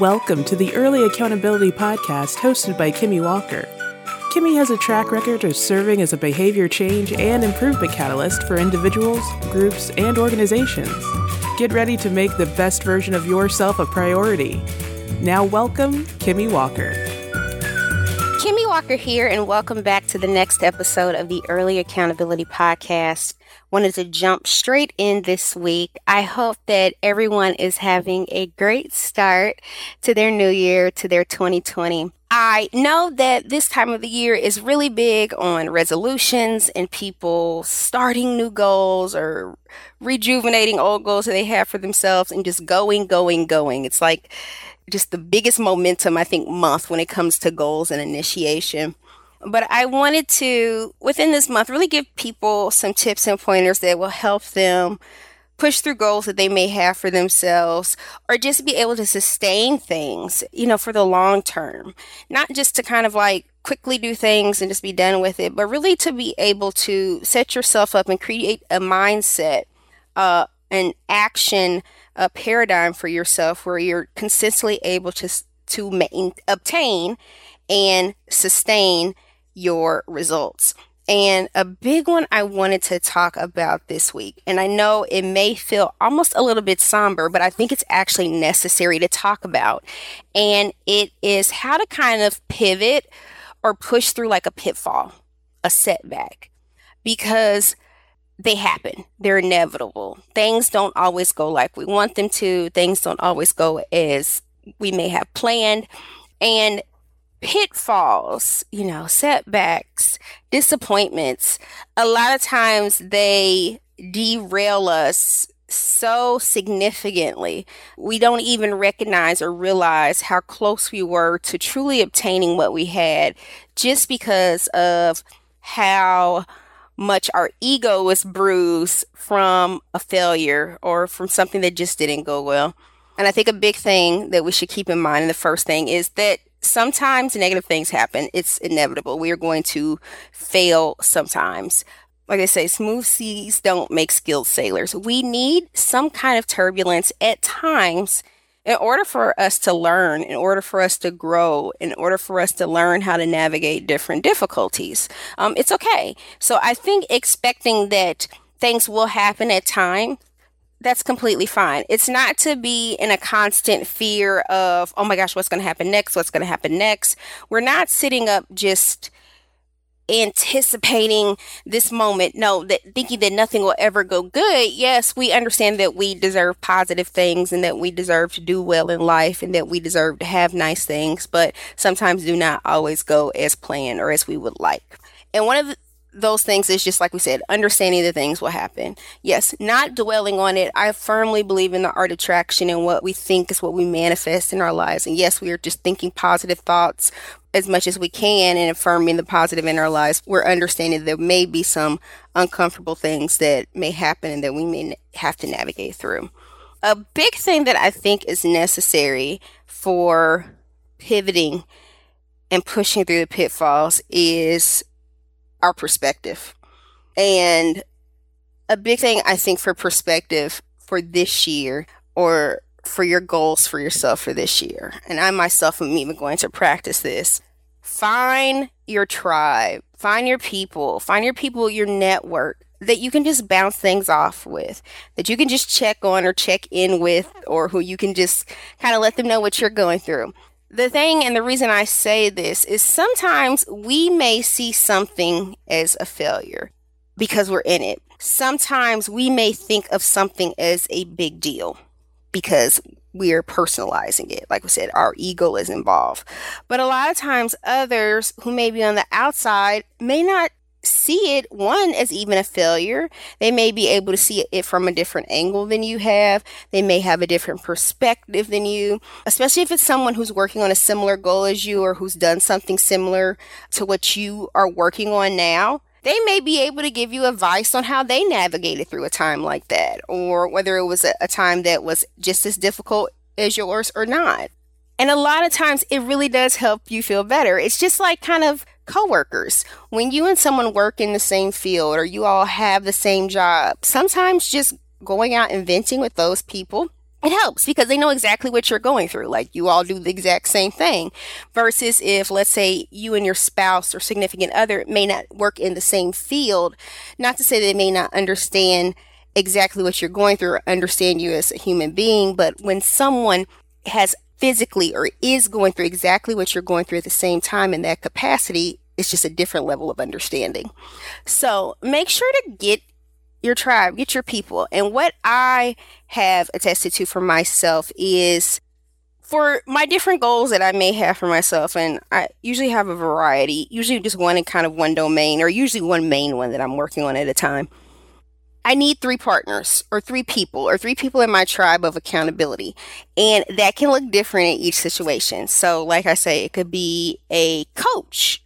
Welcome to the Early Accountability Podcast hosted by Kimmy Walker. Kimmy has a track record of serving as a behavior change and improvement catalyst for individuals, groups, and organizations. Get ready to make the best version of yourself a priority. Now, welcome, Kimmy Walker. Kimmy Walker here, and welcome back to the next episode of the Early Accountability Podcast wanted to jump straight in this week. I hope that everyone is having a great start to their new year, to their 2020. I know that this time of the year is really big on resolutions and people starting new goals or rejuvenating old goals that they have for themselves and just going, going, going. It's like just the biggest momentum, I think, month when it comes to goals and initiation. But I wanted to, within this month, really give people some tips and pointers that will help them push through goals that they may have for themselves or just be able to sustain things, you know, for the long term. Not just to kind of like quickly do things and just be done with it, but really to be able to set yourself up and create a mindset, uh, an action, a paradigm for yourself where you're consistently able to to obtain and sustain your results. And a big one I wanted to talk about this week, and I know it may feel almost a little bit somber, but I think it's actually necessary to talk about. And it is how to kind of pivot or push through like a pitfall, a setback, because they happen. They're inevitable. Things don't always go like we want them to, things don't always go as we may have planned. And pitfalls, you know, setbacks, disappointments, a lot of times they derail us so significantly. We don't even recognize or realize how close we were to truly obtaining what we had just because of how much our ego was bruised from a failure or from something that just didn't go well. And I think a big thing that we should keep in mind, and the first thing is that sometimes negative things happen. It's inevitable. We are going to fail sometimes. Like I say, smooth seas don't make skilled sailors. We need some kind of turbulence at times in order for us to learn, in order for us to grow, in order for us to learn how to navigate different difficulties. Um, it's okay. So I think expecting that things will happen at time that's completely fine. It's not to be in a constant fear of, oh my gosh, what's going to happen next? What's going to happen next? We're not sitting up just anticipating this moment. No, that thinking that nothing will ever go good. Yes, we understand that we deserve positive things and that we deserve to do well in life and that we deserve to have nice things, but sometimes do not always go as planned or as we would like. And one of the, those things is just like we said, understanding the things will happen. Yes, not dwelling on it. I firmly believe in the art of attraction and what we think is what we manifest in our lives. And yes, we are just thinking positive thoughts as much as we can and affirming the positive in our lives. We're understanding there may be some uncomfortable things that may happen and that we may have to navigate through. A big thing that I think is necessary for pivoting and pushing through the pitfalls is our perspective. And a big thing I think for perspective for this year or for your goals for yourself for this year, and I myself am even going to practice this. Find your tribe, find your people, find your people, your network that you can just bounce things off with, that you can just check on or check in with, or who you can just kind of let them know what you're going through the thing and the reason I say this is sometimes we may see something as a failure because we're in it. Sometimes we may think of something as a big deal because we're personalizing it. Like we said, our ego is involved. But a lot of times, others who may be on the outside may not see it one as even a failure. They may be able to see it from a different angle than you have. They may have a different perspective than you especially if it's someone who's working on a similar goal as you or who's done something similar to what you are working on now. They may be able to give you advice on how they navigated through a time like that or whether it was a, a time that was just as difficult as yours or not. And a lot of times it really does help you feel better. It's just like kind of coworkers. When you and someone work in the same field or you all have the same job, sometimes just going out and venting with those people it helps because they know exactly what you're going through. Like you all do the exact same thing. Versus if, let's say, you and your spouse or significant other may not work in the same field, not to say they may not understand exactly what you're going through or understand you as a human being, but when someone has physically or is going through exactly what you're going through at the same time in that capacity, it's just a different level of understanding. So make sure to get your tribe, get your people. And what I have attested to for myself is for my different goals that I may have for myself, and I usually have a variety, usually just one in kind of one domain, or usually one main one that I'm working on at a time. I need three partners or three people or three people in my tribe of accountability. And that can look different in each situation. So, like I say, it could be a coach,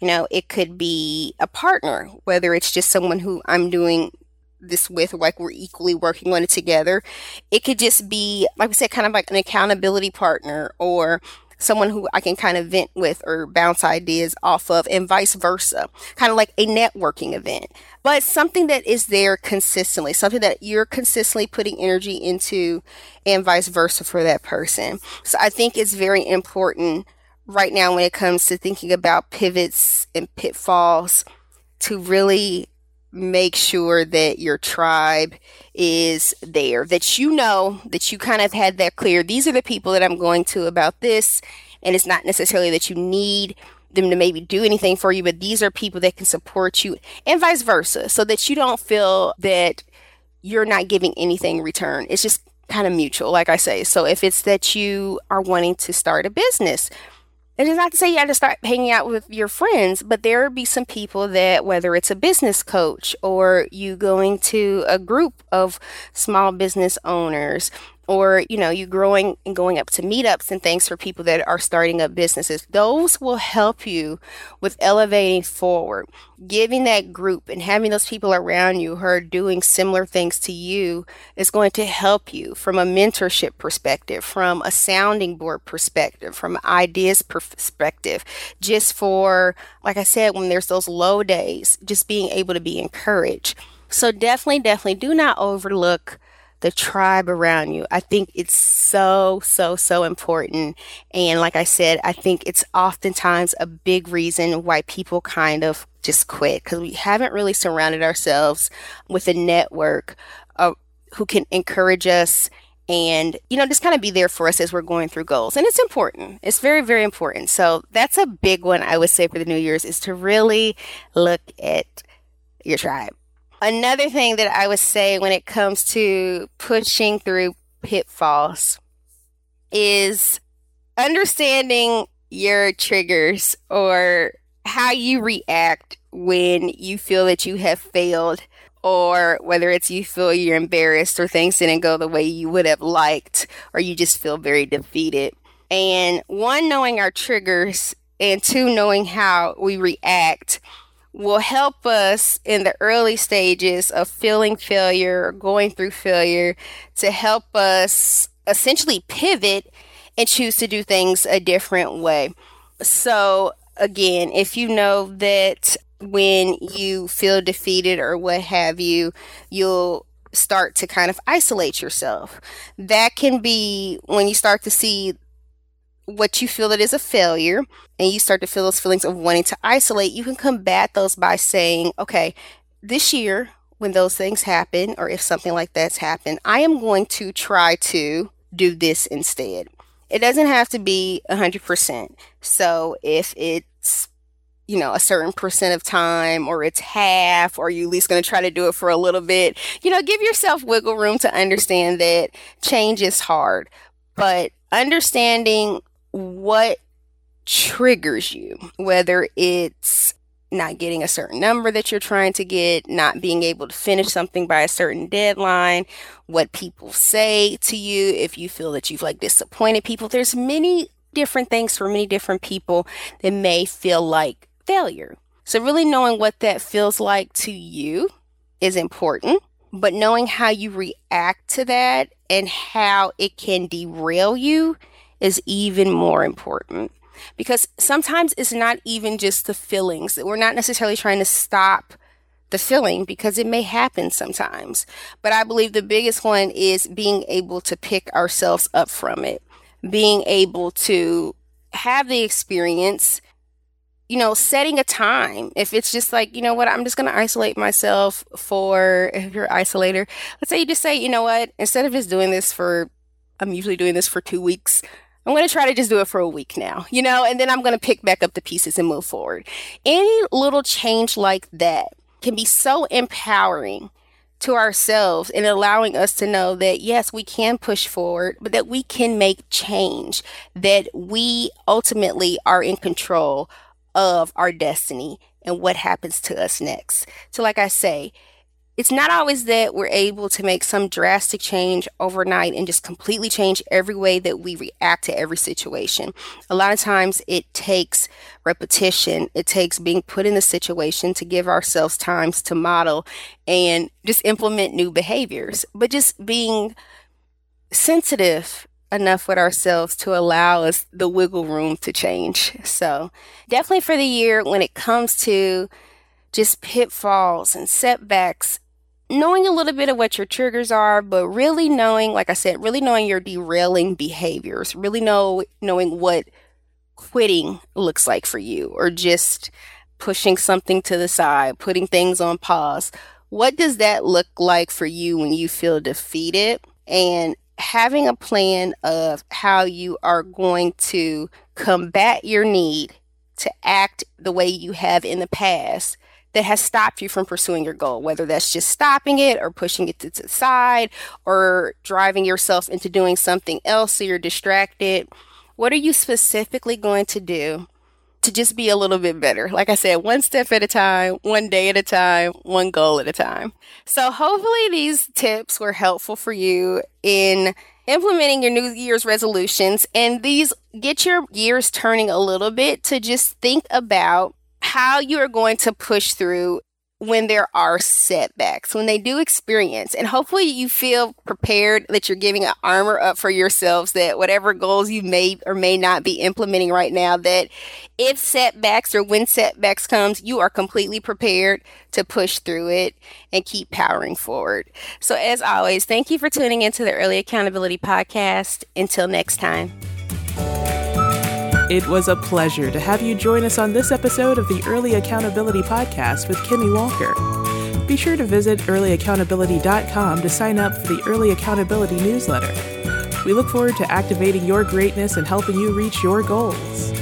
you know, it could be a partner, whether it's just someone who I'm doing this with, like we're equally working on it together. It could just be, like I said, kind of like an accountability partner or someone who I can kind of vent with or bounce ideas off of, and vice versa. Kind of like a networking event, but something that is there consistently, something that you're consistently putting energy into, and vice versa for that person. So I think it's very important right now when it comes to thinking about pivots and pitfalls to really make sure that your tribe is there, that you know that you kind of had that clear. These are the people that I'm going to about this. And it's not necessarily that you need them to maybe do anything for you, but these are people that can support you and vice versa so that you don't feel that you're not giving anything in return. It's just kind of mutual, like I say. So if it's that you are wanting to start a business, it is not to say you have to start hanging out with your friends, but there will be some people that, whether it's a business coach or you going to a group of small business owners or you know you growing and going up to meetups and things for people that are starting up businesses those will help you with elevating forward giving that group and having those people around you who are doing similar things to you is going to help you from a mentorship perspective from a sounding board perspective from ideas perspective just for like i said when there's those low days just being able to be encouraged. So definitely definitely do not overlook the tribe around you. I think it's so, so, so important. And like I said, I think it's oftentimes a big reason why people kind of just quit because we haven't really surrounded ourselves with a network of, who can encourage us and you know just kind of be there for us as we're going through goals and it's important it's very very important so that's a big one i would say for the new year's is to really look at your tribe Another thing that I would say when it comes to pushing through pitfalls is understanding your triggers or how you react when you feel that you have failed or whether it's you feel you're embarrassed or things didn't go the way you would have liked or you just feel very defeated. And one, knowing our triggers, and two, knowing how we react will help us in the early stages of feeling failure, or going through failure, to help us essentially pivot and choose to do things a different way. So, again, if you know that when you feel defeated or what have you, you'll start to kind of isolate yourself. That can be when you start to see what you feel that is a failure and you start to feel those feelings of wanting to isolate, you can combat those by saying, okay, this year, when those things happen, or if something like that's happened, I am going to try to do this instead. It doesn't have to be 100%. So if it's, you know, a certain percent of time, or it's half, or you at least going to try to do it for a little bit, you know, give yourself wiggle room to understand that change is hard. But understanding what triggers you, whether it's not getting a certain number that you're trying to get, not being able to finish something by a certain deadline, what people say to you, if you feel that you've like disappointed people. There's many different things for many different people that may feel like failure. So, really knowing what that feels like to you is important, but knowing how you react to that and how it can derail you is even more important because sometimes it's not even just the feelings. We're not necessarily trying to stop the feeling because it may happen sometimes. But I believe the biggest one is being able to pick ourselves up from it, being able to have the experience, you know, setting a time. If it's just like, you know what, I'm just going to isolate myself for, if you're isolator, let's say you just say, you know what, instead of just doing this for, I'm usually doing this for two weeks. I'm going to try to just do it for a week now, you know, and then I'm going to pick back up the pieces and move forward. Any little change like that can be so empowering to ourselves and allowing us to know that yes, we can push forward, but that we can make change, that we ultimately are in control of our destiny and what happens to us next. So, like I say, it's not always that we're able to make some drastic change overnight and just completely change every way that we react to every situation. A lot of times it takes repetition, it takes being put in the situation to give ourselves times to model and just implement new behaviors, but just being sensitive enough with ourselves to allow us the wiggle room to change. So, definitely for the year when it comes to just pitfalls and setbacks, knowing a little bit of what your triggers are, but really knowing, like I said, really knowing your derailing behaviors, really know knowing what quitting looks like for you, or just pushing something to the side, putting things on pause. What does that look like for you when you feel defeated? And having a plan of how you are going to combat your need to act the way you have in the past that has stopped you from pursuing your goal, whether that's just stopping it or pushing it to the side or driving yourself into doing something else so you're distracted. What are you specifically going to do to just be a little bit better? Like I said, one step at a time, one day at a time, one goal at a time. So hopefully these tips were helpful for you in implementing your New Year's resolutions and these get your gears turning a little bit to just think about how you are going to push through when there are setbacks, when they do experience. And hopefully you feel prepared that you're giving an armor up for yourselves that whatever goals you may or may not be implementing right now, that if setbacks or when setbacks comes, you are completely prepared to push through it and keep powering forward. So as always, thank you for tuning into the Early Accountability Podcast. Until next time. It was a pleasure to have you join us on this episode of the Early Accountability Podcast with Kimmy Walker. Be sure to visit earlyaccountability.com to sign up for the Early Accountability newsletter. We look forward to activating your greatness and helping you reach your goals.